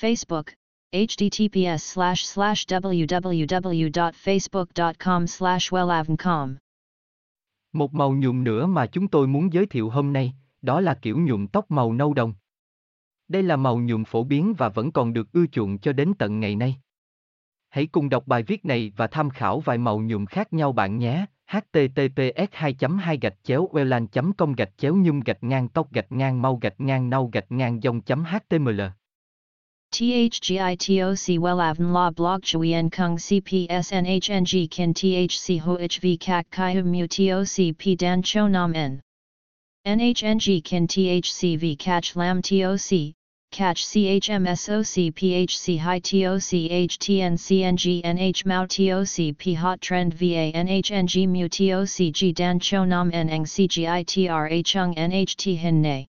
Facebook, https slash slash www.facebook.com slash wellavncom. Một màu nhuộm nữa mà chúng tôi muốn giới thiệu hôm nay, đó là kiểu nhuộm tóc màu nâu đồng. Đây là màu nhuộm phổ biến và vẫn còn được ưa chuộng cho đến tận ngày nay. Hãy cùng đọc bài viết này và tham khảo vài màu nhuộm khác nhau bạn nhé. https 2 2 gạch chéo welan com gạch chéo nhung gạch ngang tóc gạch ngang mau gạch ngang nâu gạch ngang dòng html THGITOC Wellavn La Blog Chuyen Kung CPSNHNG Kin THC HOHV Kak Kai Mu TOC P Dan Cho Nam N. NHNG Kin THCV Catch Lam TOC Catch CHMSOC PHC High TOC HTN CNG NH Mao TOC P Hot Trend VA NHNG Mu TOC G Dan Cho Nam N Eng CGITRA Chung NHT Hin Nay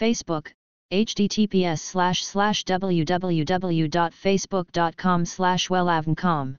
Facebook, https slash slash www.facebook.com slash wellavncom